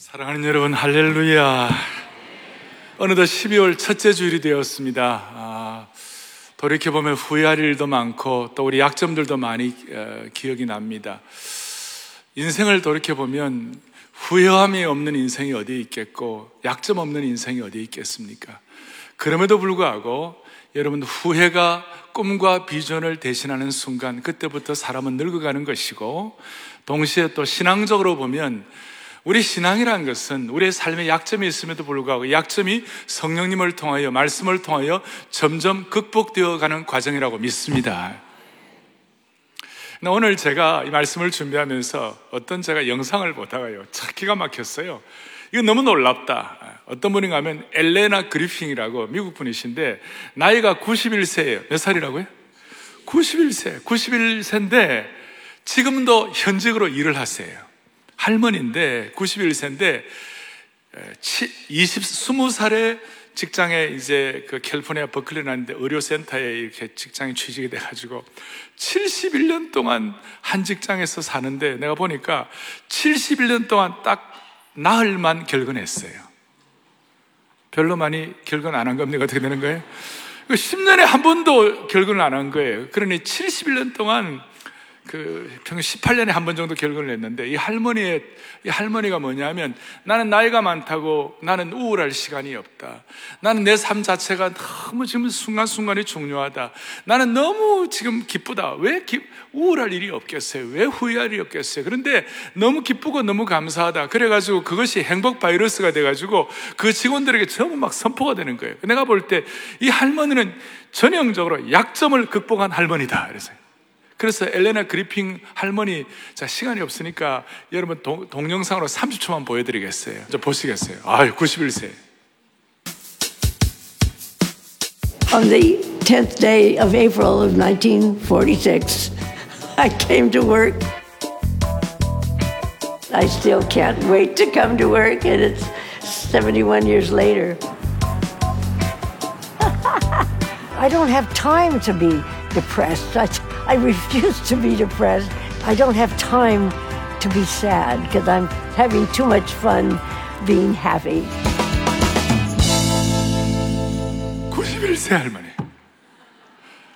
사랑하는 여러분, 할렐루야. 어느덧 12월 첫째 주일이 되었습니다. 아, 돌이켜보면 후회할 일도 많고 또 우리 약점들도 많이 어, 기억이 납니다. 인생을 돌이켜보면 후회함이 없는 인생이 어디 있겠고 약점 없는 인생이 어디 있겠습니까? 그럼에도 불구하고 여러분 후회가 꿈과 비전을 대신하는 순간 그때부터 사람은 늙어가는 것이고 동시에 또 신앙적으로 보면 우리 신앙이라는 것은 우리의 삶에 약점이 있음에도 불구하고 약점이 성령님을 통하여 말씀을 통하여 점점 극복되어 가는 과정이라고 믿습니다. 오늘 제가 이 말씀을 준비하면서 어떤 제가 영상을 보다가요, 찾기가 막혔어요. 이거 너무 놀랍다. 어떤 분인가 하면 엘레나 그리핑이라고 미국 분이신데 나이가 91세예요. 몇 살이라고요? 91세. 91세인데 지금도 현직으로 일을 하세요. 할머니인데 91세인데 20, 20살에 직장에 이제 그 캘리포니아 버클리 나는데 의료센터에 이렇게 직장에 취직이 돼가지고 71년 동안 한 직장에서 사는데 내가 보니까 71년 동안 딱 나흘만 결근했어요. 별로 많이 결근 안 한 겁니까? 어떻게 되는 거예요? 10년에 한 번도 결근을 안 한 거예요. 그러니 71년 동안 그 평균 18년에 한 번 정도 결혼을 했는데 이 할머니의 이 할머니가 뭐냐면 나는 나이가 많다고 나는 우울할 시간이 없다. 나는 내 삶 자체가 너무 지금 순간순간이 중요하다. 나는 너무 지금 기쁘다. 왜 기, 우울할 일이 없겠어요? 왜 후회할 일이 없겠어요? 그런데 너무 기쁘고 너무 감사하다. 그래가지고 그것이 행복 바이러스가 돼가지고 그 직원들에게 전부 막 선포가 되는 거예요. 내가 볼 때 이 할머니는 전형적으로 약점을 극복한 할머니다. 그래서 그래서 엘레나 그리핑 할머니, 자, 시간이 없으니까 여러분 동, 동영상으로 30초만 보여드리겠어요. 저 보시겠어요? 아유, 91세. On the 10th day of April of 1946, I came to work. I still can't wait to come to work, and it's 71 years later. I don't have time to be depressed. I, I refuse to be depressed. I don't have time to be sad because I'm having too much fun being happy. 91세 할머니.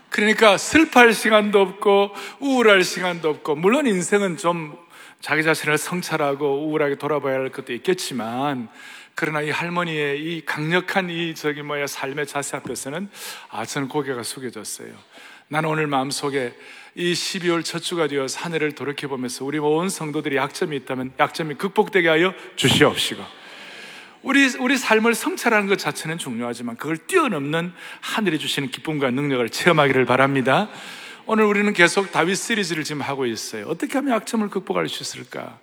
그러니까 슬퍼할 시간도 없고 우울할 시간도 없고 물론 인생은 좀 자기 자신을 성찰하고 우울하게 돌아봐야 할 것도 있겠지만 그러나 이 할머니의 이 강력한 이 저기 뭐야 삶의 자세 앞에서는 아 저는 고개가 숙여졌어요. 나는 오늘 마음속에 이 12월 첫 주가 되어 사내를 돌이켜보면서 우리 온 성도들이 약점이 있다면 약점이 극복되게 하여 주시옵시고 우리, 우리 삶을 성찰하는 것 자체는 중요하지만 그걸 뛰어넘는 하늘이 주시는 기쁨과 능력을 체험하기를 바랍니다. 오늘 우리는 계속 다윗 시리즈를 지금 하고 있어요. 어떻게 하면 약점을 극복할 수 있을까?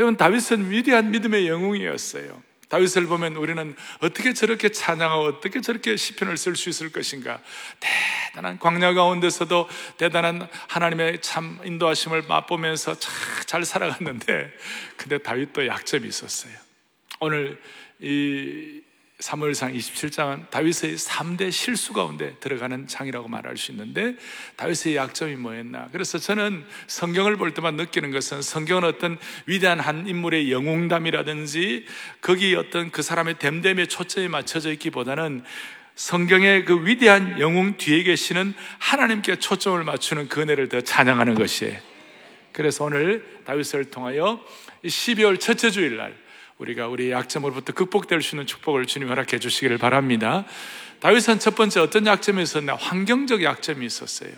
여러분, 다윗은 위대한 믿음의 영웅이었어요. 다윗을 보면 우리는 어떻게 저렇게 찬양하고 어떻게 저렇게 시편을 쓸 수 있을 것인가? 대단한 광야 가운데서도 대단한 하나님의 참 인도하심을 맛보면서 잘 살아갔는데 근데 다윗도 약점이 있었어요. 오늘 이 사무엘상 27장은 다윗의 3대 실수 가운데 들어가는 장이라고 말할 수 있는데 다윗의 약점이 뭐였나? 그래서 저는 성경을 볼 때만 느끼는 것은 성경은 어떤 위대한 한 인물의 영웅담이라든지 거기 어떤 그 사람의 댐댐에 초점이 맞춰져 있기보다는 성경의 그 위대한 영웅 뒤에 계시는 하나님께 초점을 맞추는 그 은혜를 더 찬양하는 것이에요. 그래서 오늘 다윗을 통하여 12월 첫째 주일 날 우리가 우리 약점으로부터 극복될 수 있는 축복을 주님 허락해 주시기를 바랍니다. 다윗은 첫 번째 어떤 약점이 있었나? 환경적 약점이 있었어요.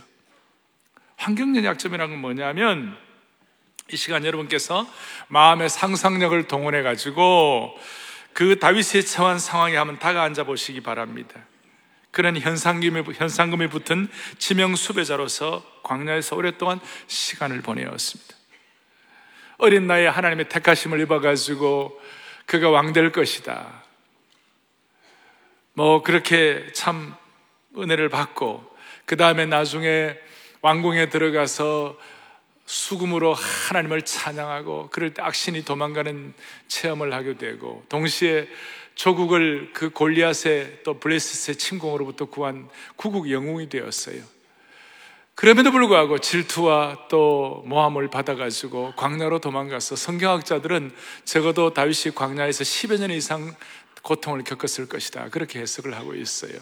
환경적 약점이라는 건 뭐냐면 이 시간 여러분께서 마음의 상상력을 동원해 가지고 그 다윗의 처한 상황에 한번 다가앉아 보시기 바랍니다. 그런 현상금이, 현상금이 붙은 지명 수배자로서 광야에서 오랫동안 시간을 보내었습니다. 어린 나이에 하나님의 택하심을 입어가지고 그가 왕 될 것이다. 뭐 그렇게 참 은혜를 받고 그 다음에 나중에 왕궁에 들어가서 수금으로 하나님을 찬양하고 그럴 때 악신이 도망가는 체험을 하게 되고 동시에 조국을 그 골리앗의 또 블레셋의 침공으로부터 구한 구국 영웅이 되었어요. 그럼에도 불구하고 질투와 또 모함을 받아가지고 광야로 도망가서 성경학자들은 적어도 다윗이 광야에서 10여 년 이상 고통을 겪었을 것이다. 그렇게 해석을 하고 있어요.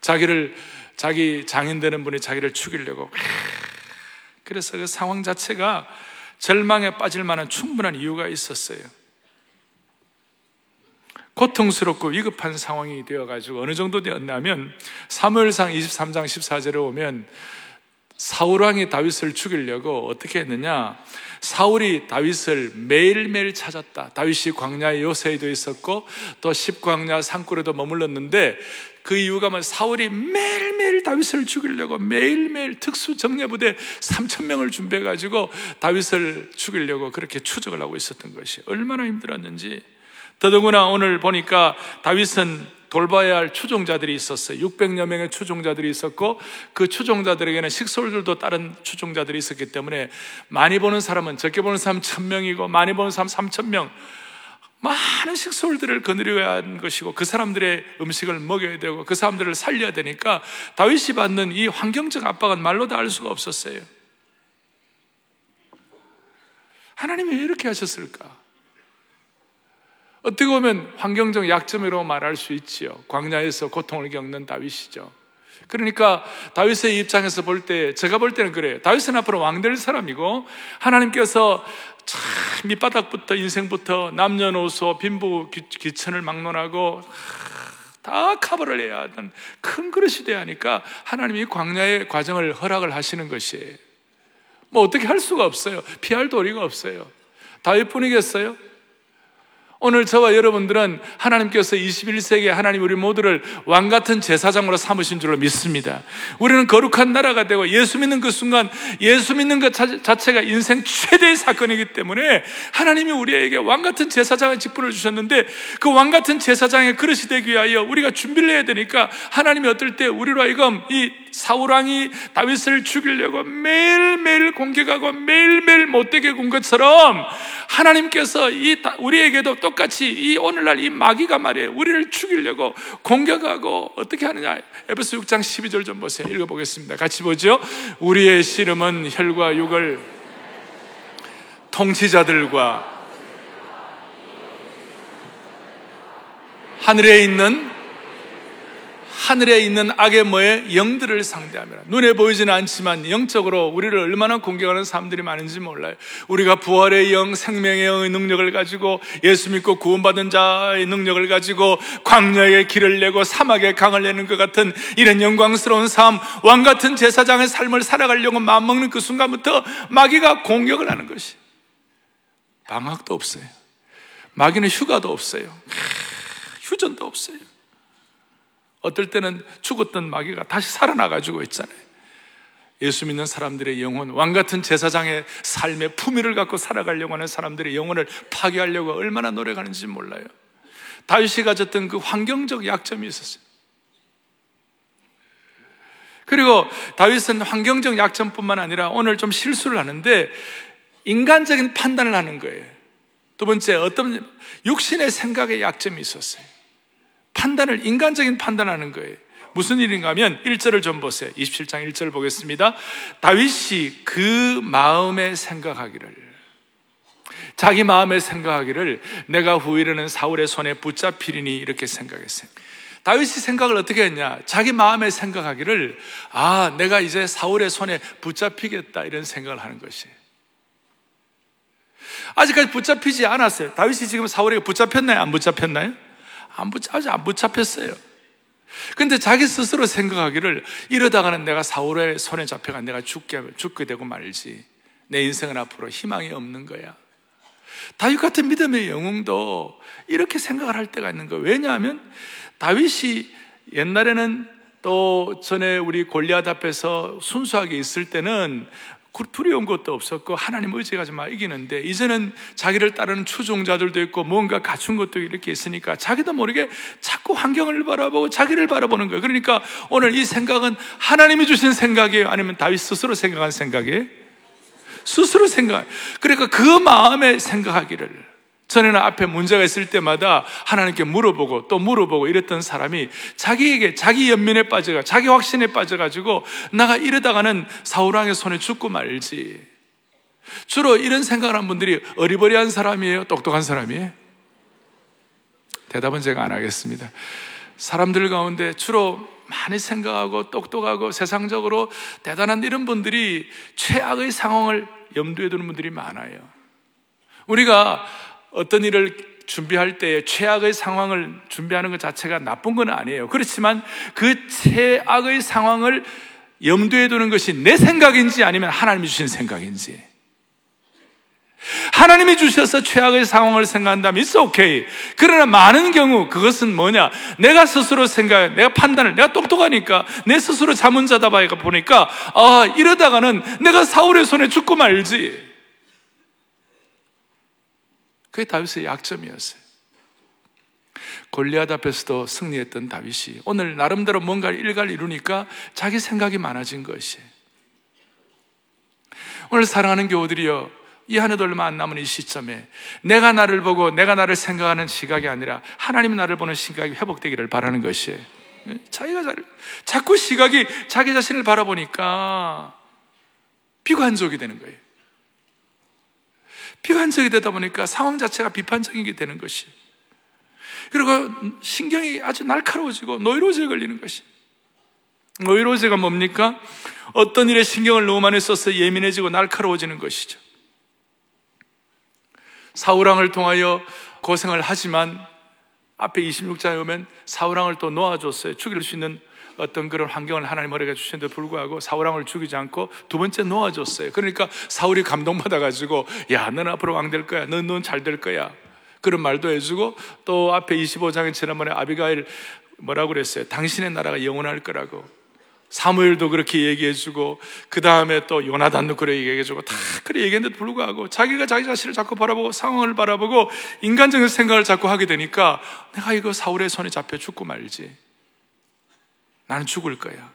자기를, 자기 장인되는 분이 자기를 죽이려고. 그래서 그 상황 자체가 절망에 빠질 만한 충분한 이유가 있었어요. 고통스럽고 위급한 상황이 되어가지고 어느 정도 되었냐면 사무엘상 23장 14절에 오면 사울 왕이 다윗을 죽이려고 어떻게 했느냐? 사울이 다윗을 매일매일 찾았다. 다윗이 광야의 요새에도 있었고 또 십광야 산골에도 머물렀는데 그 이유가 뭐 사울이 매일매일 다윗을 죽이려고 매일매일 특수 정예부대 3천 명을 준비해 가지고 다윗을 죽이려고 그렇게 추적을 하고 있었던 것이 얼마나 힘들었는지 더더구나 오늘 보니까 다윗은 돌봐야 할 추종자들이 있었어요. 600여 명의 추종자들이 있었고 그 추종자들에게는 식솔들도 다른 추종자들이 있었기 때문에 많이 보는 사람은 적게 보는 사람 1000명이고 많이 보는 사람 3000명 많은 식솔들을 거느려야 하는 것이고 그 사람들의 음식을 먹여야 되고 그 사람들을 살려야 되니까 다윗이 받는 이 환경적 압박은 말로 다 알 수가 없었어요. 하나님이 왜 이렇게 하셨을까? 어떻게 보면 환경적 약점이라고 말할 수 있지요. 광야에서 고통을 겪는 다윗이죠. 그러니까 다윗의 입장에서 볼 때, 제가 볼 때는 그래요. 다윗은 앞으로 왕 될 사람이고, 하나님께서 참 밑바닥부터 인생부터 남녀노소 빈부 귀천을 막론하고 다 커버를 해야 하는 큰 그릇이 돼야 하니까 하나님이 광야의 과정을 허락을 하시는 것이에요. 뭐 어떻게 할 수가 없어요. 피할 도리가 없어요. 다윗뿐이겠어요? 오늘 저와 여러분들은 하나님께서 21세기에 하나님 우리 모두를 왕 같은 제사장으로 삼으신 줄로 믿습니다. 우리는 거룩한 나라가 되고 예수 믿는 그 순간 예수 믿는 것 자체가 인생 최대의 사건이기 때문에 하나님이 우리에게 왕 같은 제사장의 직분을 주셨는데 그 왕 같은 제사장의 그릇이 되기 위하여 우리가 준비를 해야 되니까 하나님이 어떨 때 우리로 하여금 이 사울왕이 다윗을 죽이려고 매일매일 공격하고 매일매일 못되게 군 것처럼 하나님께서 이 우리에게도 똑같이 이 오늘날 이 마귀가 말이에요. 우리를 죽이려고 공격하고 어떻게 하느냐. 에베소 6장 12절 좀 보세요. 읽어보겠습니다. 같이 보죠. 우리의 씨름은 혈과 육을 통치자들과 하늘에 있는 하늘에 있는 악의 뭐에 영들을 상대하며 눈에 보이지는 않지만 영적으로 우리를 얼마나 공격하는 사람들이 많은지 몰라요. 우리가 부활의 영, 생명의 영의 능력을 가지고 예수 믿고 구원받은 자의 능력을 가지고 광야의 길을 내고 사막의 강을 내는 것 같은 이런 영광스러운 삶, 왕 같은 제사장의 삶을 살아가려고 마음먹는 그 순간부터 마귀가 공격을 하는 것이 방학도 없어요. 마귀는 휴가도 없어요. 휴전도 없어요. 어떨 때는 죽었던 마귀가 다시 살아나가지고 있잖아요. 예수 믿는 사람들의 영혼, 왕 같은 제사장의 삶의 품위를 갖고 살아가려고 하는 사람들의 영혼을 파괴하려고 얼마나 노력하는지 몰라요. 다윗이 가졌던 그 환경적 약점이 있었어요. 그리고 다윗은 환경적 약점뿐만 아니라 오늘 좀 실수를 하는데 인간적인 판단을 하는 거예요. 두 번째, 어떤 육신의 생각의 약점이 있었어요. 판단을 인간적인 판단하는 거예요. 무슨 일인가 하면 1절을 좀 보세요. 27장 1절 보겠습니다. 다윗이 그 마음에 생각하기를 자기 마음에 생각하기를 내가 후일에는 사울의 손에 붙잡히리니 이렇게 생각했어요. 다윗이 생각을 어떻게 했냐? 자기 마음에 생각하기를 아, 내가 이제 사울의 손에 붙잡히겠다 이런 생각을 하는 것이에요. 아직까지 붙잡히지 않았어요. 다윗이 지금 사울에게 붙잡혔나요? 안 붙잡혔나요? 안 붙, 아직 안 붙잡혔어요. 근데 자기 스스로 생각하기를 이러다가는 내가 사울의 손에 잡혀가 내가 죽게, 죽게 되고 말지. 내 인생은 앞으로 희망이 없는 거야. 다윗 같은 믿음의 영웅도 이렇게 생각을 할 때가 있는 거예요. 왜냐하면 다윗이 옛날에는 또 전에 우리 골리앗 앞에서 순수하게 있을 때는 두려운 것도 없었고 하나님 의지가지 마 이기는데 이제는 자기를 따르는 추종자들도 있고 뭔가 갖춘 것도 이렇게 있으니까 자기도 모르게 자꾸 환경을 바라보고 자기를 바라보는 거예요. 그러니까 오늘 이 생각은 하나님이 주신 생각이에요? 아니면 다윗 스스로 생각한 생각이에요? 스스로 생각. 그러니까 그 마음에 생각하기를 전에는 앞에 문제가 있을 때마다 하나님께 물어보고 또 물어보고 이랬던 사람이 자기에게 자기 연민에 빠져가 자기 확신에 빠져가지고 나가 이러다가는 사우랑의 손에 죽고 말지. 주로 이런 생각을 한 분들이 어리버리한 사람이에요? 똑똑한 사람이에요? 대답은 제가 안 하겠습니다. 사람들 가운데 주로 많이 생각하고 똑똑하고 세상적으로 대단한 이런 분들이 최악의 상황을 염두에 두는 분들이 많아요. 우리가 어떤 일을 준비할 때 최악의 상황을 준비하는 것 자체가 나쁜 건 아니에요. 그렇지만 그 최악의 상황을 염두에 두는 것이 내 생각인지 아니면 하나님이 주신 생각인지. 하나님이 주셔서 최악의 상황을 생각한다면 it's okay. 그러나 많은 경우 그것은 뭐냐? 내가 스스로 생각, 내가 판단을, 내가 똑똑하니까 내 스스로 자문자다 보니까 아 이러다가는 내가 사울의 손에 죽고 말지. 그게 다윗의 약점이었어요. 골리앗 앞에서도 승리했던 다윗이 오늘 나름대로 뭔가 일가를 이루니까 자기 생각이 많아진 것이. 오늘 사랑하는 교우들이여 이 한 해도 얼마 안 남은 이 시점에 내가 나를 보고 내가 나를 생각하는 시각이 아니라 하나님 나를 보는 시각이 회복되기를 바라는 것이에요. 자기가 잘, 자꾸 시각이 자기 자신을 바라보니까 비관적이 되는 거예요. 비관적이 되다 보니까 상황 자체가 비판적인 게 되는 것이. 그리고 신경이 아주 날카로워지고 노이로제에 걸리는 것이. 노이로제가 뭡니까? 어떤 일에 신경을 너무 많이 써서 예민해지고 날카로워지는 것이죠. 사우랑을 통하여 고생을 하지만 앞에 26장에 오면 사우랑을 또 놓아줬어요. 죽일 수 있는 어떤 그런 환경을 하나님 머리가 주신데도 불구하고 사울왕을 죽이지 않고 두 번째 놓아줬어요. 그러니까 사울이 감동받아가지고 야, 너는 앞으로 왕 될 거야. 넌, 넌 잘 될 거야. 그런 말도 해주고 또 앞에 25장에 지난번에 아비가일 뭐라고 그랬어요? 당신의 나라가 영원할 거라고. 사무엘도 그렇게 얘기해주고 그 다음에 또 요나단도 그래 얘기해주고 다 그래 얘기했는데도 불구하고 자기가 자기 자신을 자꾸 바라보고 상황을 바라보고 인간적인 생각을 자꾸 하게 되니까 내가 이거 사울의 손에 잡혀 죽고 말지. 나는 죽을 거야.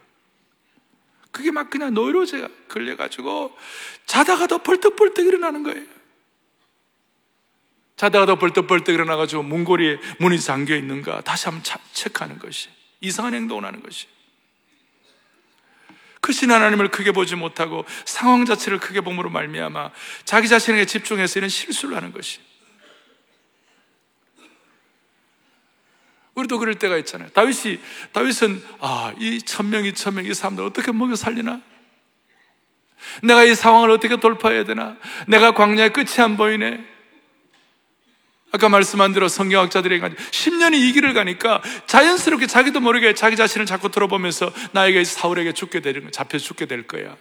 그게 막 그냥 노이로제 걸려가지고 자다가 도 벌떡벌떡 일어나는 거예요. 자다가 도 벌떡벌떡 일어나가지고 문고리에 문이 잠겨 있는가 다시 한번 체크하는 것이 이상한 행동을 하는 것이 크신 하나님을 크게 보지 못하고 상황 자체를 크게 봄으로 말미암아 자기 자신에게 집중해서 이런 실수를 하는 것이 우리도 그럴 때가 있잖아요. 다윗이, 다윗은, 아, 이 천명, 이 천명, 이 사람들 어떻게 먹여 살리나? 내가 이 상황을 어떻게 돌파해야 되나? 내가 광야의 끝이 안 보이네. 아까 말씀한 대로 성경학자들이 10년이 이 길을 가니까 자연스럽게 자기도 모르게 자기 자신을 자꾸 들어보면서 나에게 사울에게 죽게 되는 잡혀 죽게 될 거야.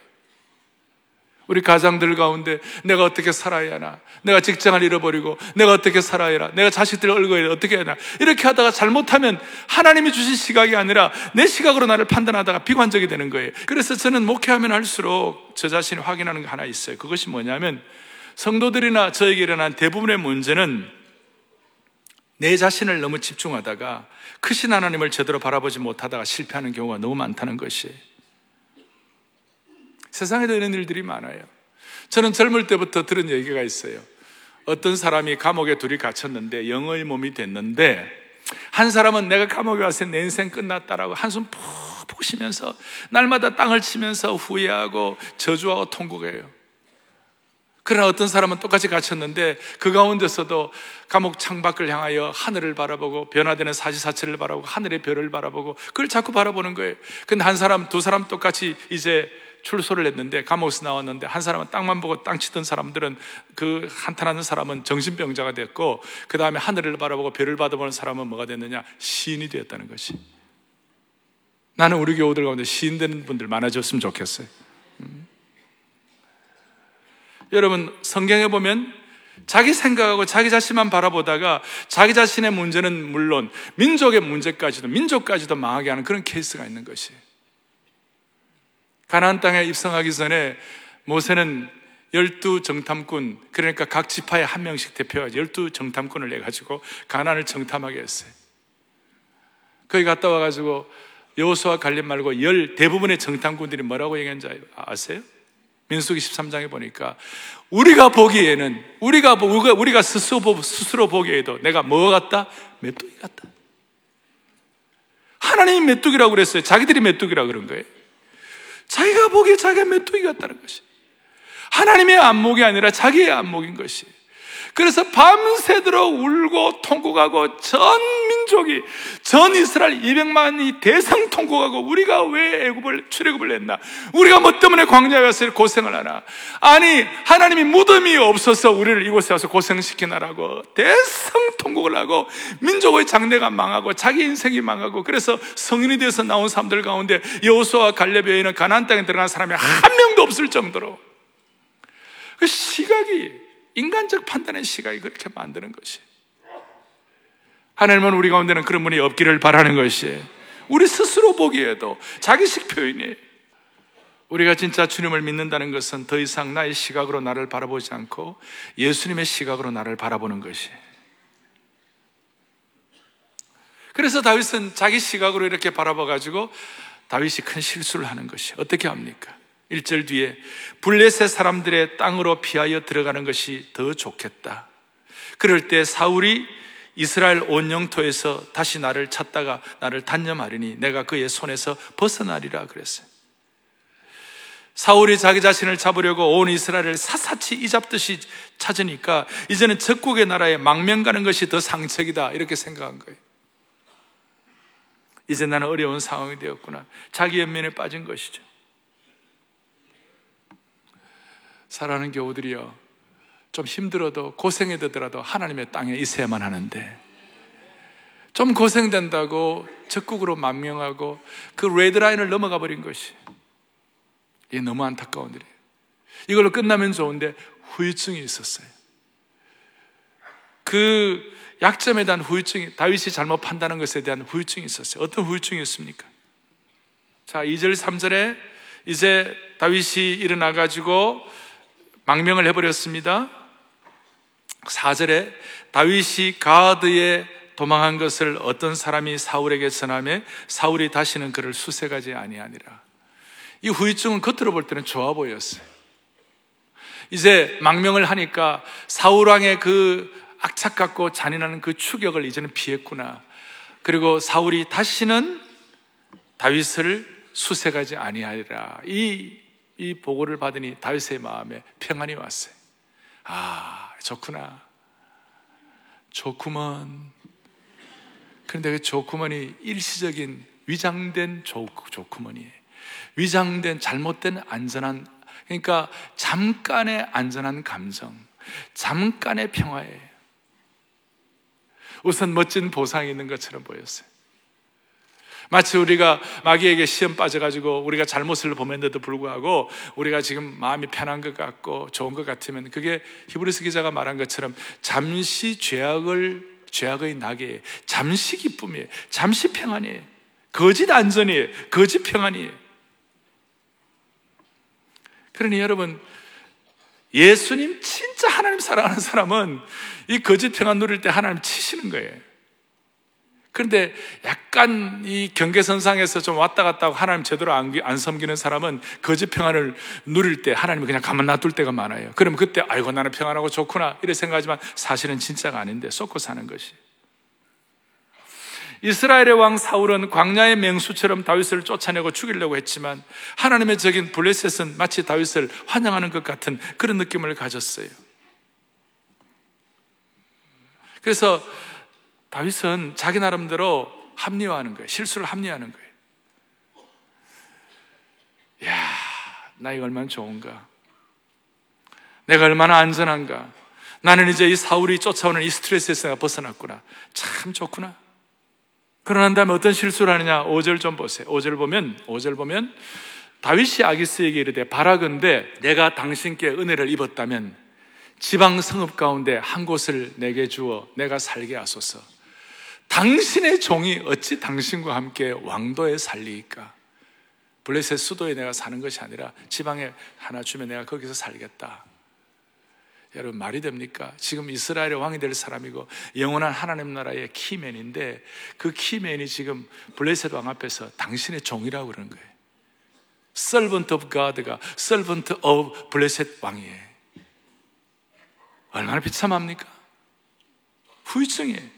우리 가장들 가운데 내가 어떻게 살아야 하나? 내가 직장을 잃어버리고 내가 어떻게 살아야 하나? 내가 자식들 얼굴에 어떻게 해야 하나? 이렇게 하다가 잘못하면 하나님이 주신 시각이 아니라 내 시각으로 나를 판단하다가 비관적이 되는 거예요. 그래서 저는 목회하면 할수록 저 자신이 확인하는 게 하나 있어요. 그것이 뭐냐면 성도들이나 저에게 일어난 대부분의 문제는 내 자신을 너무 집중하다가 크신 하나님을 제대로 바라보지 못하다가 실패하는 경우가 너무 많다는 것이에요. 세상에도 이런 일들이 많아요. 저는 젊을 때부터 들은 얘기가 있어요. 어떤 사람이 감옥에 둘이 갇혔는데 영의 몸이 됐는데 한 사람은 내가 감옥에 와서 내 인생 끝났다라고 한숨 푹푹 쉬면서 날마다 땅을 치면서 후회하고 저주하고 통곡해요. 그러나 어떤 사람은 똑같이 갇혔는데 그 가운데서도 감옥 창밖을 향하여 하늘을 바라보고 변화되는 사지사철을 바라보고 하늘의 별을 바라보고 그걸 자꾸 바라보는 거예요. 근데 한 사람, 두 사람 똑같이 이제 출소를 했는데 감옥에서 나왔는데 한 사람은 땅만 보고 땅 치던 사람들은 그 한탄하는 사람은 정신병자가 됐고 그 다음에 하늘을 바라보고 별을 받아보는 사람은 뭐가 됐느냐? 시인이 되었다는 것이. 나는 우리 교우들 가운데 시인 되는 분들 많아졌으면 좋겠어요. 음. 여러분 성경에 보면 자기 생각하고 자기 자신만 바라보다가 자기 자신의 문제는 물론 민족의 문제까지도 민족까지도 망하게 하는 그런 케이스가 있는 것이에요 가나안 땅에 입성하기 전에 모세는 열두 정탐꾼 그러니까 각 지파에 한 명씩 대표가 열두 정탐꾼을 내 가지고 가나안을 정탐하게 했어요. 거기 갔다 와 가지고 여호수아 갈림 말고 열 대부분의 정탐꾼들이 뭐라고 얘기한지 아세요? 민수기 13장에 보니까 우리가 보기에는 우리가 우리가, 우리가 스스로, 스스로 보기에도 내가 뭐 같다? 메뚜기 같다. 하나님이 메뚜기라고 그랬어요. 자기들이 메뚜기라고 그런 거예요. 자기가 보기에 자기가 메뚜기 같다는 것이. 하나님의 안목이 아니라 자기의 안목인 것이. 그래서 밤새도록 울고 통곡하고 전 민족이 전 이스라엘 200만이 대상 통곡하고 우리가 왜 애굽을 출애굽을 했나? 우리가 뭐 때문에 광야에 가서 고생을 하나? 아니 하나님이 무덤이 없어서 우리를 이곳에 와서 고생시키나라고 대상 통곡을 하고 민족의 장래가 망하고 자기 인생이 망하고 그래서 성인이 돼서 나온 사람들 가운데 여호수아와 갈렙 외에는 가나안 땅에 들어간 사람이 한 명도 없을 정도로 그 시각이 인간적 판단의 시각이 그렇게 만드는 것이. 하나님은 우리 가운데는 그런 분이 없기를 바라는 것이 우리 스스로 보기에도 자기식 표현이 우리가 진짜 주님을 믿는다는 것은 더 이상 나의 시각으로 나를 바라보지 않고 예수님의 시각으로 나를 바라보는 것이. 그래서 다윗은 자기 시각으로 이렇게 바라봐 가지고 다윗이 큰 실수를 하는 것이 어떻게 합니까? 1절 뒤에 블레셋 사람들의 땅으로 피하여 들어가는 것이 더 좋겠다. 그럴 때 사울이 이스라엘 온 영토에서 다시 나를 찾다가 나를 단념하리니 내가 그의 손에서 벗어나리라 그랬어요. 사울이 자기 자신을 잡으려고 온 이스라엘을 사사치 이잡듯이 찾으니까 이제는 적국의 나라에 망명 가는 것이 더 상책이다 이렇게 생각한 거예요. 이제 나는 어려운 상황이 되었구나. 자기 연면에 빠진 것이죠. 살아가는 교우들이요. 좀 힘들어도 고생해 되더라도 하나님의 땅에 있어야만 하는데 좀 고생된다고 적국으로 만명하고 그 레드라인을 넘어가 버린 것이 이게 너무 안타까운 일이에요. 이걸로 끝나면 좋은데 후유증이 있었어요. 그 약점에 대한 후유증이 다윗이 잘못 판단한 것에 대한 후유증이 있었어요. 어떤 후유증이었습니까? 자, 2절 3절에 이제 다윗이 일어나 가지고 망명을 해버렸습니다. 4절에 다윗이 가드에 도망한 것을 어떤 사람이 사울에게 전하며 사울이 다시는 그를 수색하지 아니하니라. 이 후유증은 겉으로 볼 때는 좋아 보였어요. 이제 망명을 하니까 사울왕의 그 악착 같고 잔인한 그 추격을 이제는 피했구나. 그리고 사울이 다시는 다윗을 수색하지 아니하리라. 이 이 보고를 받으니 다윗의 마음에 평안이 왔어요. 아, 좋구나. 좋구먼. 그런데 그 좋구먼이 일시적인 위장된 좋, 좋구먼이에요. 위장된 잘못된 안전한 그러니까 잠깐의 안전한 감정, 잠깐의 평화예요. 우선 멋진 보상이 있는 것처럼 보였어요. 마치 우리가 마귀에게 시험 빠져가지고 우리가 잘못을 범했는데도 불구하고 우리가 지금 마음이 편한 것 같고 좋은 것 같으면 그게 히브리스 기자가 말한 것처럼 잠시 죄악을 죄악의 낙에 잠시 기쁨이에요. 잠시 평안이에요. 거짓 안전이에요. 거짓 평안이에요. 그러니 여러분 예수님 진짜 하나님 사랑하는 사람은 이 거짓 평안 누릴 때 하나님 치시는 거예요. 그런데 약간 이 경계선상에서 좀 왔다 갔다 하고 하나님 제대로 안, 안 섬기는 사람은 거짓 평안을 누릴 때 하나님이 그냥 가만 놔둘 때가 많아요. 그러면 그때 아이고 나는 평안하고 좋구나 이렇게 생각하지만 사실은 진짜가 아닌데 쏟고 사는 것이. 이스라엘의 왕 사울은 광야의 맹수처럼 다윗을 쫓아내고 죽이려고 했지만 하나님의 적인 블레셋은 마치 다윗을 환영하는 것 같은 그런 느낌을 가졌어요. 그래서 다윗은 자기 나름대로 합리화하는 거예요. 실수를 합리화하는 거예요. 야, 나 이거 얼마나 좋은가? 내가 얼마나 안전한가? 나는 이제 이 사울이 쫓아오는 이 스트레스에서 내가 벗어났구나. 참 좋구나. 그러난 다음에 어떤 실수를 하느냐? 5절 좀 보세요. 5절 보면, 5절 보면, 다윗이 아기스에게 이르되 바라건대 내가 당신께 은혜를 입었다면 지방 성읍 가운데 한 곳을 내게 주어 내가 살게 하소서. 당신의 종이 어찌 당신과 함께 왕도에 살리까? 블레셋 수도에 내가 사는 것이 아니라 지방에 하나 주면 내가 거기서 살겠다. 여러분 말이 됩니까? 지금 이스라엘의 왕이 될 사람이고 영원한 하나님 나라의 키맨인데 그 키맨이 지금 블레셋 왕 앞에서 당신의 종이라고 그러는 거예요. servant of God가 servant of blessed 왕이에요. 얼마나 비참합니까? 후유증이에요.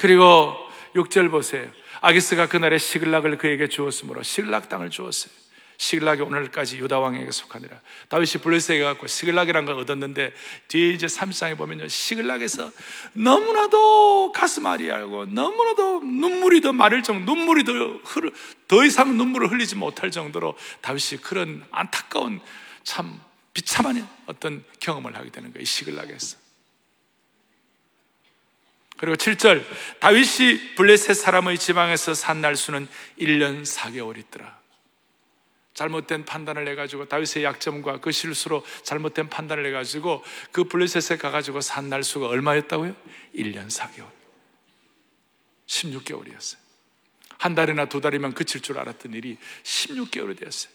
그리고 6절 보세요. 아기스가 그날에 시글락을 그에게 주었으므로 시글락 땅을 주었어요. 시글락이 오늘까지 유다 왕에게 속하니라. 다윗이 블레셋에 갖고 시글락이란 걸 얻었는데 뒤에 이제 3장에 보면요. 시글락에서 너무나도 가슴 아리하고 너무나도 눈물이 더 마를 정도, 눈물이 더 흐르, 더 이상 눈물을 흘리지 못할 정도로 다윗이 그런 안타까운 참 비참한 어떤 경험을 하게 되는 거예요. 시글락에서. 그리고 7절 다윗이 블레셋 사람의 지방에서 산 날수는 1년 4개월 있더라. 잘못된 판단을 해가지고 다윗의 약점과 그 실수로 잘못된 판단을 해가지고 그 블레셋에 가가지고 산 날수가 얼마였다고요? 1년 4개월. 16개월이었어요. 한 달이나 두 달이면 그칠 줄 알았던 일이 16개월이 되었어요.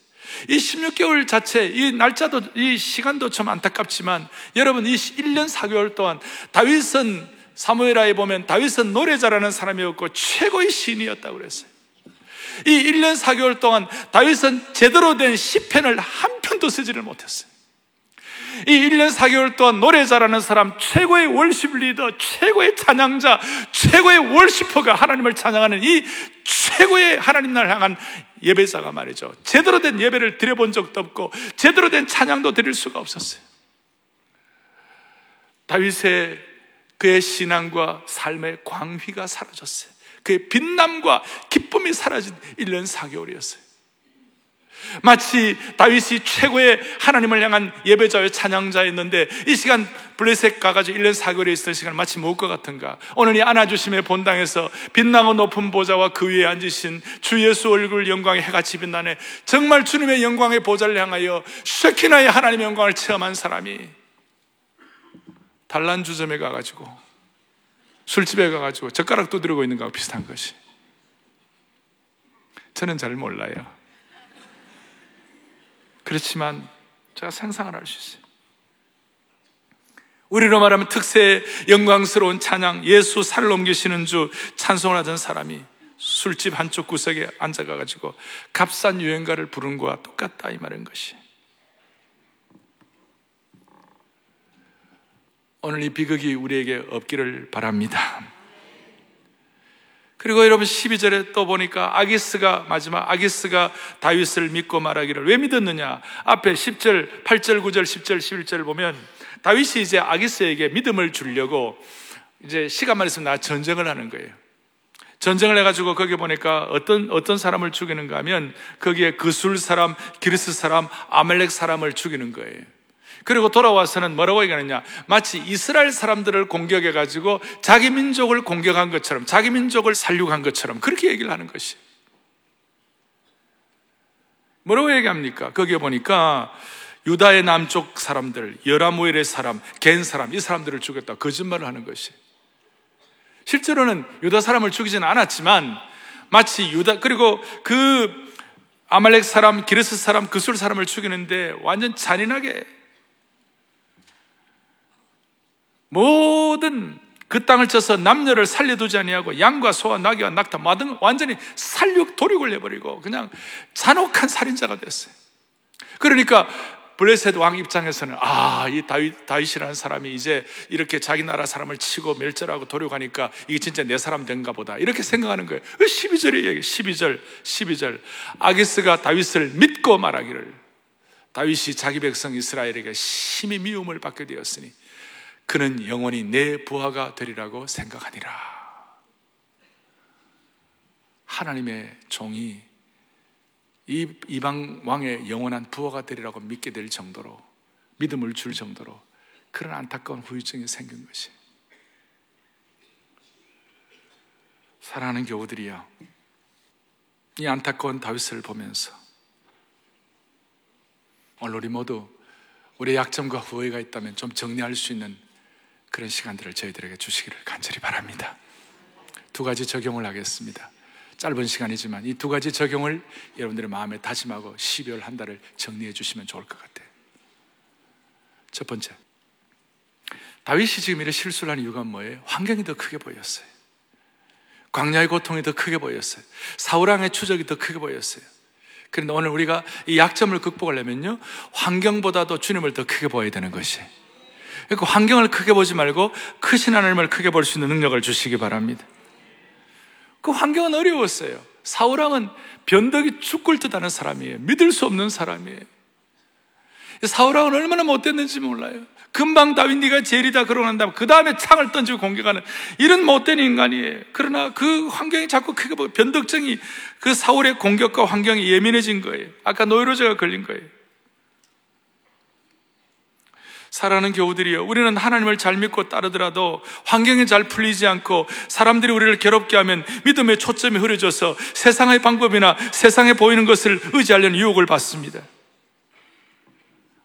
이 16개월 자체, 이 날짜도, 이 시간도 좀 안타깝지만 여러분 이 1년 4개월 동안 다윗은 사무엘하에 보면 다윗은 노래 잘하는 사람이었고 최고의 신이었다고 그랬어요. 이 1년 4개월 동안 다윗은 제대로 된 시편을 한 편도 쓰지를 못했어요. 이 1년 4개월 동안 노래 잘하는 사람, 최고의 월십 리더, 최고의 찬양자, 최고의 월시퍼가 하나님을 찬양하는 이 최고의 하나님 날 향한 예배자가 말이죠. 제대로 된 예배를 드려본 적도 없고, 제대로 된 찬양도 드릴 수가 없었어요. 다윗의 그의 신앙과 삶의 광휘가 사라졌어요. 그의 빛남과 기쁨이 사라진 1년 4개월이었어요. 마치 다윗이 최고의 하나님을 향한 예배자의 찬양자였는데 이 시간 블레셋 가가지고 1년 4개월에 있을 시간 마치 못것 같은가 오늘 이 안아주심의 본당에서 빛나고 높은 보좌와 그 위에 앉으신 주 예수 얼굴 영광의 해같이 빛나네 정말 주님의 영광의 보좌를 향하여 쉐키나의 하나님의 영광을 체험한 사람이 단란주점에 가가지고 술집에 가가지고 젓가락 두드리고 있는 거하고 비슷한 것이. 저는 잘 몰라요. 그렇지만 제가 상상을 할 수 있어요. 우리로 말하면 특세 영광스러운 찬양, 예수 살을 옮기시는 주 찬송을 하던 사람이 술집 한쪽 구석에 앉아가지고 값싼 유행가를 부른 거와 똑같다 이 말인 것이. 오늘 이 비극이 우리에게 없기를 바랍니다. 그리고 여러분 12절에 또 보니까 아기스가 마지막 아기스가 다윗을 믿고 말하기를 왜 믿었느냐? 앞에 10절, 8절, 9절, 10절, 11절을 보면 다윗이 이제 아기스에게 믿음을 주려고 이제 시간만 있으면 나 전쟁을 하는 거예요. 전쟁을 해가지고 거기 보니까 어떤, 어떤 사람을 죽이는가 하면 거기에 그술 사람, 기르스 사람, 아멜렉 사람을 죽이는 거예요. 그리고 돌아와서는 뭐라고 얘기하느냐? 마치 이스라엘 사람들을 공격해 가지고 자기 민족을 공격한 것처럼, 자기 민족을 살육한 것처럼 그렇게 얘기를 하는 것이. 뭐라고 얘기합니까? 거기에 보니까 유다의 남쪽 사람들, 여라모엘의 사람, 겐 사람, 이 사람들을 죽였다. 거짓말을 하는 것이. 실제로는 유다 사람을 죽이지는 않았지만 마치 유다, 그리고 그 아말렉 사람, 기르스 사람, 그술 사람을 죽이는데 완전 잔인하게 모든 그 땅을 쳐서 남녀를 살려두지 아니하고 양과 소와 나귀와 낙타 마등 완전히 살육 도륙을 해버리고 그냥 잔혹한 살인자가 됐어요. 그러니까 블레셋 왕 입장에서는 아, 이 다윗, 다윗이라는 사람이 이제 이렇게 자기 나라 사람을 치고 멸절하고 도륙하니까 이게 진짜 내 사람 된가 보다. 이렇게 생각하는 거예요. 12절에 얘기, 12절, 12절. 아기스가 다윗을 믿고 말하기를 다윗이 자기 백성 이스라엘에게 심히 미움을 받게 되었으니 그는 영원히 내 부하가 되리라고 생각하니라. 하나님의 종이 이 이방 왕의 영원한 부하가 되리라고 믿게 될 정도로 믿음을 줄 정도로 그런 안타까운 후유증이 생긴 것이. 사랑하는 교우들이여, 이 안타까운 다윗을 보면서 오늘 우리 모두 우리의 약점과 후회가 있다면 좀 정리할 수 있는 그런 시간들을 저희들에게 주시기를 간절히 바랍니다. 두 가지 적용을 하겠습니다. 짧은 시간이지만 이 두 가지 적용을 여러분들의 마음에 다짐하고 12월 한 달을 정리해 주시면 좋을 것 같아요. 첫 번째. 다윗이 지금 이런 실수를 한 이유가 뭐예요? 환경이 더 크게 보였어요. 광야의 고통이 더 크게 보였어요. 사우랑의 추적이 더 크게 보였어요. 그런데 오늘 우리가 이 약점을 극복하려면요, 환경보다도 주님을 더 크게 보아야 되는 것이. 그러니까 환경을 크게 보지 말고 크신 하나님을 크게 볼 수 있는 능력을 주시기 바랍니다. 그 환경은 어려웠어요. 사우랑은 변덕이 죽을 듯 하는 사람이에요. 믿을 수 없는 사람이에요. 사우랑은 얼마나 못됐는지 몰라요. 금방 다윗 네가 제일이다 그러고 난 다음 그 다음에 창을 던지고 공격하는 이런 못된 인간이에요. 그러나 그 환경이 자꾸 크게 변덕증이 그 사울의 공격과 환경이 예민해진 거예요. 아까 노이로제가 걸린 거예요. 사랑하는 교우들이요. 우리는 하나님을 잘 믿고 따르더라도 환경이 잘 풀리지 않고 사람들이 우리를 괴롭게 하면 믿음의 초점이 흐려져서 세상의 방법이나 세상에 보이는 것을 의지하려는 유혹을 받습니다.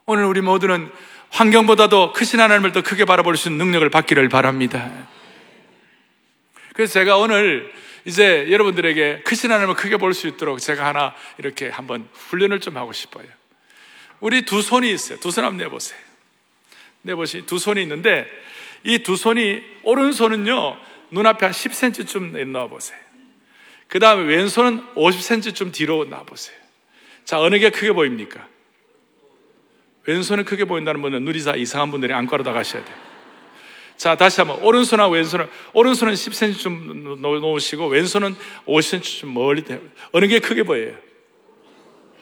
오늘 우리 모두는 환경보다도 크신 하나님을 더 크게 바라볼 수 있는 능력을 받기를 바랍니다. 그래서 제가 오늘 이제 여러분들에게 크신 하나님을 크게 볼 수 있도록 제가 하나 이렇게 한번 훈련을 좀 하고 싶어요. 우리 두 손이 있어요. 두 손 한번 내보세요. 내보시 두 손이 있는데 이 두 손이 오른손은요 눈앞에 한 10cm쯤 넣어 보세요. 그 다음에 왼손은 50cm쯤 뒤로 놔 보세요. 자 어느 게 크게 보입니까? 왼손이 크게 보인다는 분은 누리사 이상한 분들이 안과로 나가셔야 돼요. 자, 다시 한번. 오른손하고 왼손은, 오른손은 10cm쯤 놓으시고, 왼손은 50cm쯤 멀리, 어느 게 크게 보여요?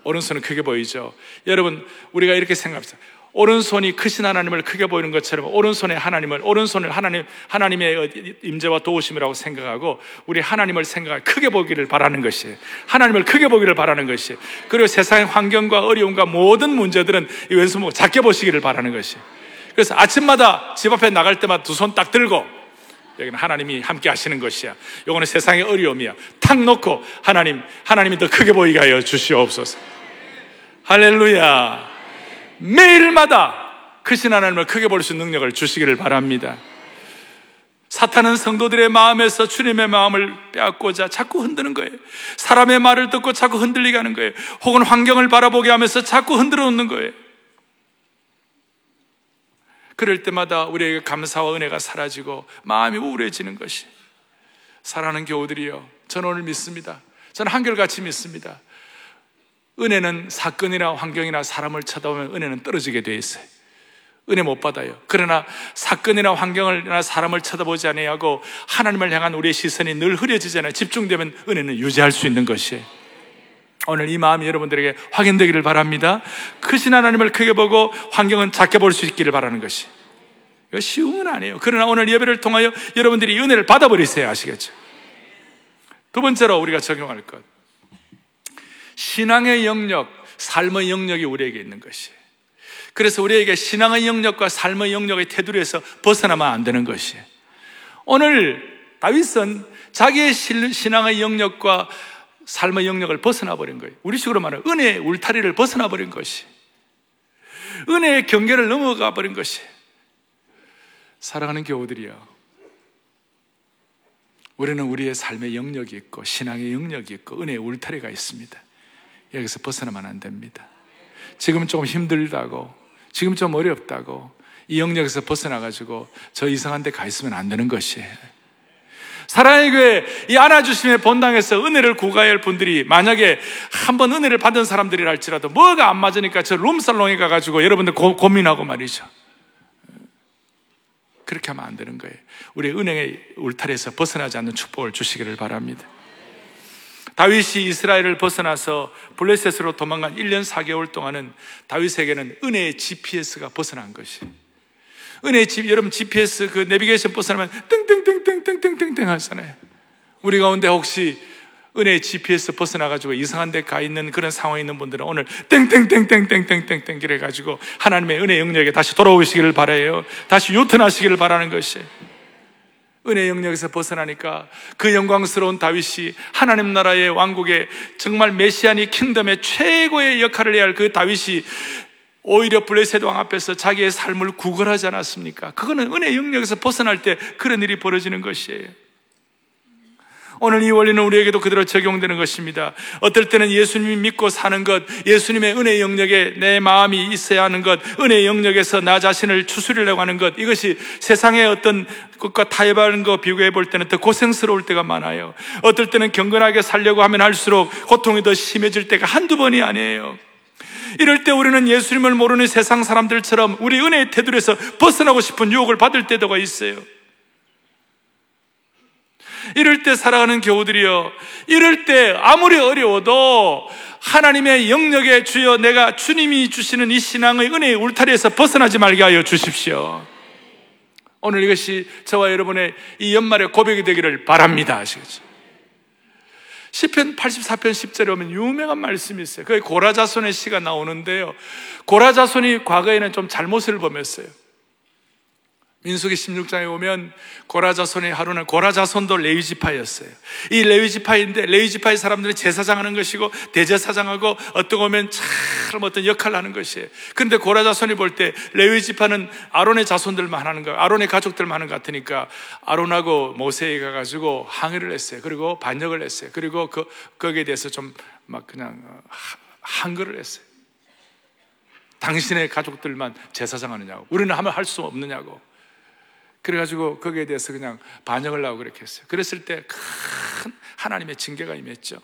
오른손은 크게 보이죠? 여러분, 우리가 이렇게 생각합시다. 오른손이 크신 하나님을 크게 보이는 것처럼 오른손에 하나님을 오른손을 하나님 하나님의 임재와 도우심이라고 생각하고 우리 하나님을 생각하 크게 보기를 바라는 것이 하나님을 크게 보기를 바라는 것이 그리고 세상의 환경과 어려움과 모든 문제들은 이 왼손 보고 작게 보시기를 바라는 것이 그래서 아침마다 집 앞에 나갈 때마다 두 손 딱 들고 여기는 하나님이 함께 하시는 것이야. 요거는 세상의 어려움이야. 탁 놓고 하나님, 하나님이 더 크게 보이게 하여 주시옵소서. 할렐루야. 매일마다 크신 하나님을 크게 볼 수 있는 능력을 주시기를 바랍니다. 사탄은 성도들의 마음에서 주님의 마음을 빼앗고자 자꾸 흔드는 거예요. 사람의 말을 듣고 자꾸 흔들리게 하는 거예요. 혹은 환경을 바라보게 하면서 자꾸 흔들어 놓는 거예요. 그럴 때마다 우리에게 감사와 은혜가 사라지고 마음이 우울해지는 것이 사랑하는 교우들이요. 저는 오늘 믿습니다. 저는 한결같이 믿습니다. 은혜는 사건이나 환경이나 사람을 쳐다보면 은혜는 떨어지게 되어 있어요. 은혜 못 받아요. 그러나 사건이나 환경이나 사람을 쳐다보지 아니하고 하나님을 향한 우리의 시선이 늘 흐려지잖아요. 집중되면 은혜는 유지할 수 있는 것이에요. 오늘 이 마음이 여러분들에게 확인되기를 바랍니다. 크신 하나님을 크게 보고 환경은 작게 볼 수 있기를 바라는 것이. 이거 쉬운 건 아니에요. 그러나 오늘 예배를 통하여 여러분들이 은혜를 받아버리세요. 아시겠죠? 두 번째로 우리가 적용할 것. 신앙의 영역, 삶의 영역이 우리에게 있는 것이. 그래서 우리에게 신앙의 영역과 삶의 영역의 테두리에서 벗어나면 안 되는 것이. 오늘 다윗은 자기의 신앙의 영역과 삶의 영역을 벗어나 버린 거예요. 우리식으로 말하면 은혜의 울타리를 벗어나 버린 것이. 은혜의 경계를 넘어가 버린 것이. 사랑하는 교우들이요. 우리는 우리의 삶의 영역이 있고 신앙의 영역이 있고 은혜의 울타리가 있습니다. 여기서 벗어나면 안 됩니다. 지금 좀 힘들다고, 지금 좀 어렵다고, 이 영역에서 벗어나가지고 저 이상한 데 가 있으면 안 되는 것이에요. 사랑의 교회, 이 안아주심의 본당에서 은혜를 구가해야 할 분들이 만약에 한번 은혜를 받은 사람들이라 할지라도 뭐가 안 맞으니까 저 룸살롱에 가가지고 여러분들 고, 고민하고 말이죠. 그렇게 하면 안 되는 거예요. 우리 은행의 울타리에서 벗어나지 않는 축복을 주시기를 바랍니다. 다윗이 이스라엘을 벗어나서 블레셋으로 도망간 1년 4개월 동안은 다윗에게는 은혜의 GPS가 벗어난 것이. 은혜의 집, 여러분 GPS 그 내비게이션 벗어나면 땡땡땡땡땡땡땡땡 하잖아요. 우리 가운데 혹시 은혜의 GPS 벗어나가지고 이상한 데 가 있는 그런 상황에 있는 분들은 오늘 땡땡땡땡땡땡땡땡 이래가지고 하나님의 은혜 영역에 다시 돌아오시기를 바라요. 다시 유턴하시기를 바라는 것이. 은혜 영역에서 벗어나니까 그 영광스러운 다윗이 하나님 나라의 왕국의 정말 메시아니 킹덤의 최고의 역할을 해야 할 그 다윗이 오히려 블레셋 왕 앞에서 자기의 삶을 구걸하지 않았습니까? 그거는 은혜 영역에서 벗어날 때 그런 일이 벌어지는 것이에요. 오늘 이 원리는 우리에게도 그대로 적용되는 것입니다. 어떨 때는 예수님 믿고 사는 것, 예수님의 은혜 영역에 내 마음이 있어야 하는 것, 은혜 영역에서 나 자신을 추스리려고 하는 것, 이것이 세상의 어떤 것과 타협하는 거 비교해 볼 때는 더 고생스러울 때가 많아요. 어떨 때는 경건하게 살려고 하면 할수록 고통이 더 심해질 때가 한두 번이 아니에요. 이럴 때 우리는 예수님을 모르는 세상 사람들처럼 우리 은혜의 테두리에서 벗어나고 싶은 유혹을 받을 때도가 있어요. 이럴 때 살아가는 교우들이요. 이럴 때 아무리 어려워도 하나님의 영역에 주여 내가 주님이 주시는 이 신앙의 은혜의 울타리에서 벗어나지 말게 하여 주십시오. 오늘 이것이 저와 여러분의 이 연말의 고백이 되기를 바랍니다. 아시겠죠? 10편 84편 10절에 오면 유명한 말씀이 있어요. 그게 고라자손의 시가 나오는데요. 고라자손이 과거에는 좀 잘못을 범했어요. 민수기 16장에 오면 고라자손의 하루는 고라자손도 레위지파였어요. 이 레위지파인데 레위지파의 사람들이 제사장하는 것이고 대제사장하고 어떤 오면 참 어떤 역할을 하는 것이에요. 근데 고라자손이 볼 때 레위지파는 아론의 자손들만 하는 거, 아론의 가족들만 하는 것 같으니까 아론하고 모세가 가지고 항의를 했어요. 그리고 반역을 했어요. 그리고 그 거기에 대해서 좀 막 그냥 한글을 했어요. 당신의 가족들만 제사장 하느냐고. 우리는 하면 할 수 없느냐고. 그래가지고 거기에 대해서 그냥 반역을 하고 그렇게 했어요. 그랬을 때 큰 하나님의 징계가 임했죠.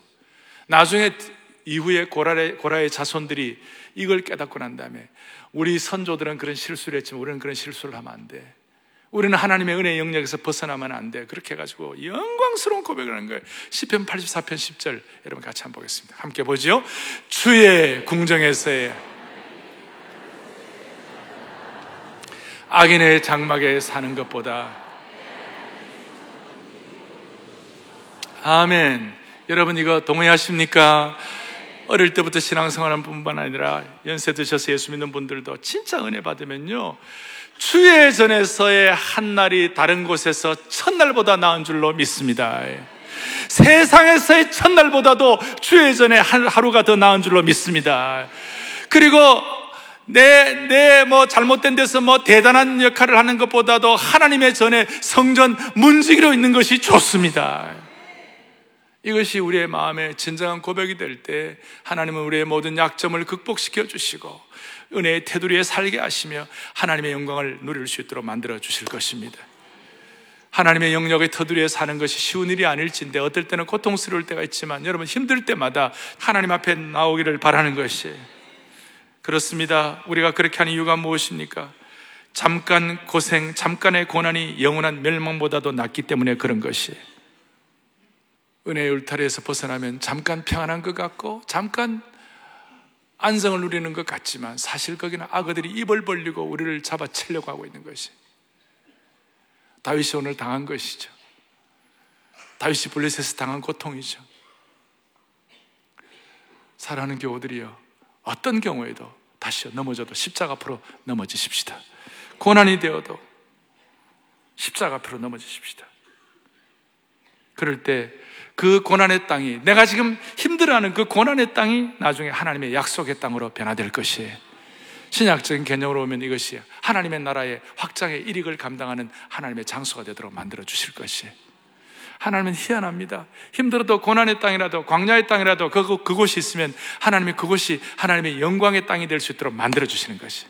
나중에 이후에 고라의, 고라의 자손들이 이걸 깨닫고 난 다음에 우리 선조들은 그런 실수를 했지만 우리는 그런 실수를 하면 안 돼. 우리는 하나님의 은혜 영역에서 벗어나면 안 돼. 그렇게 해가지고 영광스러운 고백을 하는 거예요. 10편 84편 10절 여러분 같이 한번 보겠습니다. 함께 보죠. 주의 궁정에서의 악인의 장막에 사는 것보다 아멘. 여러분 이거 동의하십니까? 어릴 때부터 신앙생활한 뿐만 아니라 연세 드셔서 예수 믿는 분들도 진짜 은혜 받으면요. 주의 전에서의 한 날이 다른 곳에서 첫날보다 나은 줄로 믿습니다. 세상에서의 첫날보다도 주의 전에 하루가 더 나은 줄로 믿습니다. 그리고 내, 내 뭐 잘못된 데서 뭐 대단한 역할을 하는 것보다도 하나님의 전에 성전 문지기로 있는 것이 좋습니다. 이것이 우리의 마음에 진정한 고백이 될 때 하나님은 우리의 모든 약점을 극복시켜 주시고 은혜의 테두리에 살게 하시며 하나님의 영광을 누릴 수 있도록 만들어 주실 것입니다. 하나님의 영역의 터두리에 사는 것이 쉬운 일이 아닐진데 어떨 때는 고통스러울 때가 있지만 여러분 힘들 때마다 하나님 앞에 나오기를 바라는 것이 그렇습니다. 우리가 그렇게 하는 이유가 무엇입니까? 잠깐 고생, 잠깐의 고난이 영원한 멸망보다도 낫기 때문에 그런 것이. 은혜의 울타리에서 벗어나면 잠깐 평안한 것 같고, 잠깐 안성을 누리는 것 같지만, 사실 거기는 악어들이 입을 벌리고 우리를 잡아채려고 하고 있는 것이. 다윗이 오늘 당한 것이죠. 다윗이 블레셋에서 당한 고통이죠. 사랑하는 교우들이요. 어떤 경우에도 다시 넘어져도 십자가 앞으로 넘어지십시다. 고난이 되어도 십자가 앞으로 넘어지십시다. 그럴 때 그 고난의 땅이 내가 지금 힘들어하는 그 고난의 땅이 나중에 하나님의 약속의 땅으로 변화될 것이에요. 신약적인 개념으로 보면 이것이 하나님의 나라의 확장의 일익을 감당하는 하나님의 장소가 되도록 만들어 주실 것이에요. 하나님은 희한합니다. 힘들어도 고난의 땅이라도 광야의 땅이라도 그, 그곳이 있으면 하나님이 그곳이 하나님의 영광의 땅이 될 수 있도록 만들어 주시는 것이.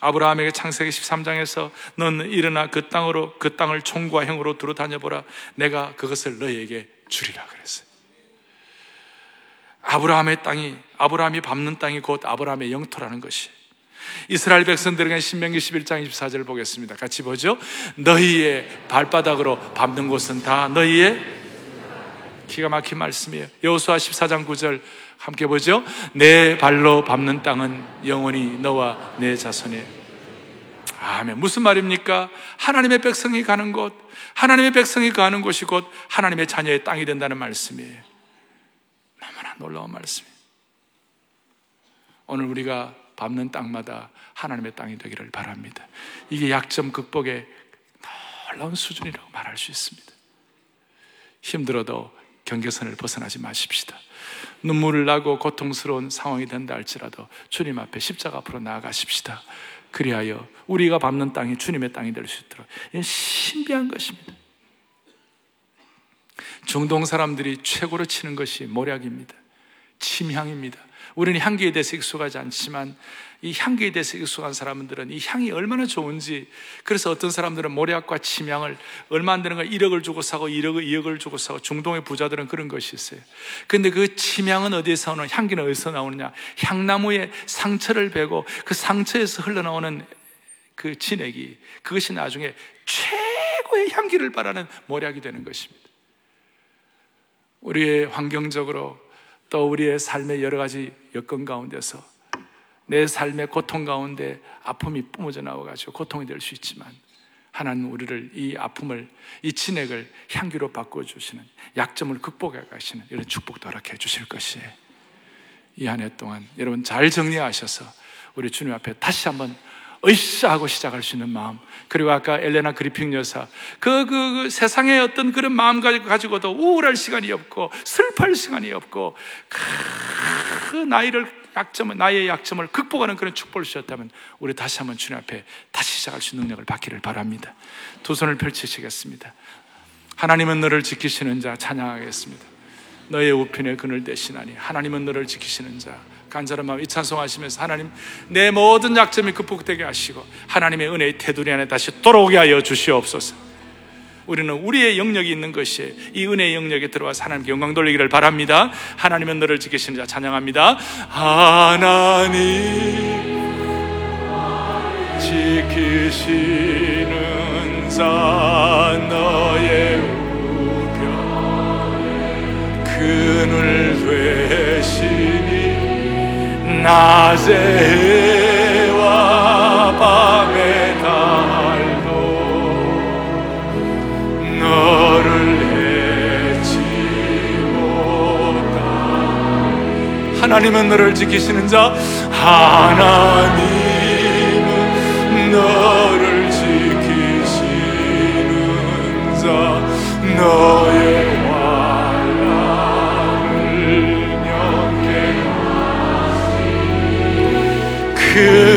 아브라함에게 창세기 13장에서 넌 일어나 그 땅으로 그 땅을 총과 형으로 두루 다녀보라. 내가 그것을 너희에게 주리라 그랬어요. 아브라함의 땅이 아브라함이 밟는 땅이 곧 아브라함의 영토라는 것이. 이스라엘 백성들에게 신명기 11장 24절 보겠습니다. 같이 보죠. 너희의 발바닥으로 밟는 곳은 다 너희의 기가 막힌 말씀이에요. 여호수아 14장 9절 함께 보죠. 내 발로 밟는 땅은 영원히 너와 내 자손의 아멘. 무슨 말입니까? 하나님의 백성이 가는 곳, 하나님의 백성이 가는 곳이 곧 하나님의 자녀의 땅이 된다는 말씀이에요. 너무나 놀라운 말씀이에요. 오늘 우리가 밟는 땅마다 하나님의 땅이 되기를 바랍니다. 이게 약점 극복의 놀라운 수준이라고 말할 수 있습니다. 힘들어도 경계선을 벗어나지 마십시다. 눈물을 나고 고통스러운 상황이 된다 할지라도 주님 앞에 십자가 앞으로 나아가십시다. 그리하여 우리가 밟는 땅이 주님의 땅이 될 수 있도록 이건 신비한 것입니다. 중동 사람들이 최고로 치는 것이 모략입니다. 침향입니다. 우리는 향기에 대해서 익숙하지 않지만 이 향기에 대해서 익숙한 사람들은 이 향이 얼마나 좋은지 그래서 어떤 사람들은 모략과 침향을 얼마 안 되는 걸 1억을 주고 사고 1억, 2억을 주고 사고 중동의 부자들은 그런 것이 있어요. 근데 그 침향은 어디에서 나오는 향기는 어디서 나오느냐? 향나무에 상처를 베고 그 상처에서 흘러나오는 그 진액이 그것이 나중에 최고의 향기를 바라는 모략이 되는 것입니다. 우리의 환경적으로 또 우리의 삶의 여러 가지 여건 가운데서 내 삶의 고통 가운데 아픔이 뿜어져 나와가지고 고통이 될 수 있지만 하나님 우리를 이 아픔을 이 진액을 향기로 바꿔주시는 약점을 극복해 가시는 이런 축복도 허락해 주실 것이에요 이 한 해 동안 여러분 잘 정리하셔서 우리 주님 앞에 다시 한번 으쌰 하고 시작할 수 있는 마음. 그리고 아까 엘레나 그리핑 여사. 그, 그, 그 세상의 어떤 그런 마음 가지고도 우울할 시간이 없고, 슬퍼할 시간이 없고, 그 나이를 약점을, 나의 약점을 극복하는 그런 축복을 주셨다면, 우리 다시 한번 주님 앞에 다시 시작할 수 있는 능력을 받기를 바랍니다. 두 손을 펼치시겠습니다. 하나님은 너를 지키시는 자 찬양하겠습니다. 너의 우편에 그늘 대시나니 하나님은 너를 지키시는 자 간절한 마음 이 찬송하시면서 하나님 내 모든 약점이 극복되게 하시고 하나님의 은혜의 테두리 안에 다시 돌아오게 하여 주시옵소서. 우리는 우리의 영역이 있는 것이 이 은혜의 영역에 들어와서 하나님께 영광 돌리기를 바랍니다. 하나님은 너를 지키시는 자 찬양합니다. 하나님 지키시는 자 너의 우편 그늘 되시니 낮의 해와 밤의 달도 너를 해치 못하 하나님은 너를 지키시는 자 하나님은 너를 지키시는 자 너의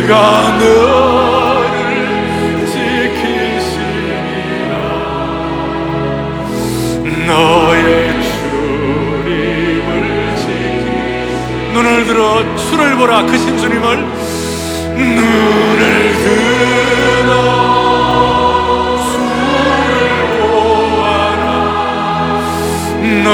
그가 너를 지키시리라. 너의 주님을 지키 눈을 들어 주를 보라 크신 주님을. 눈을 들어 주를 보아라. 너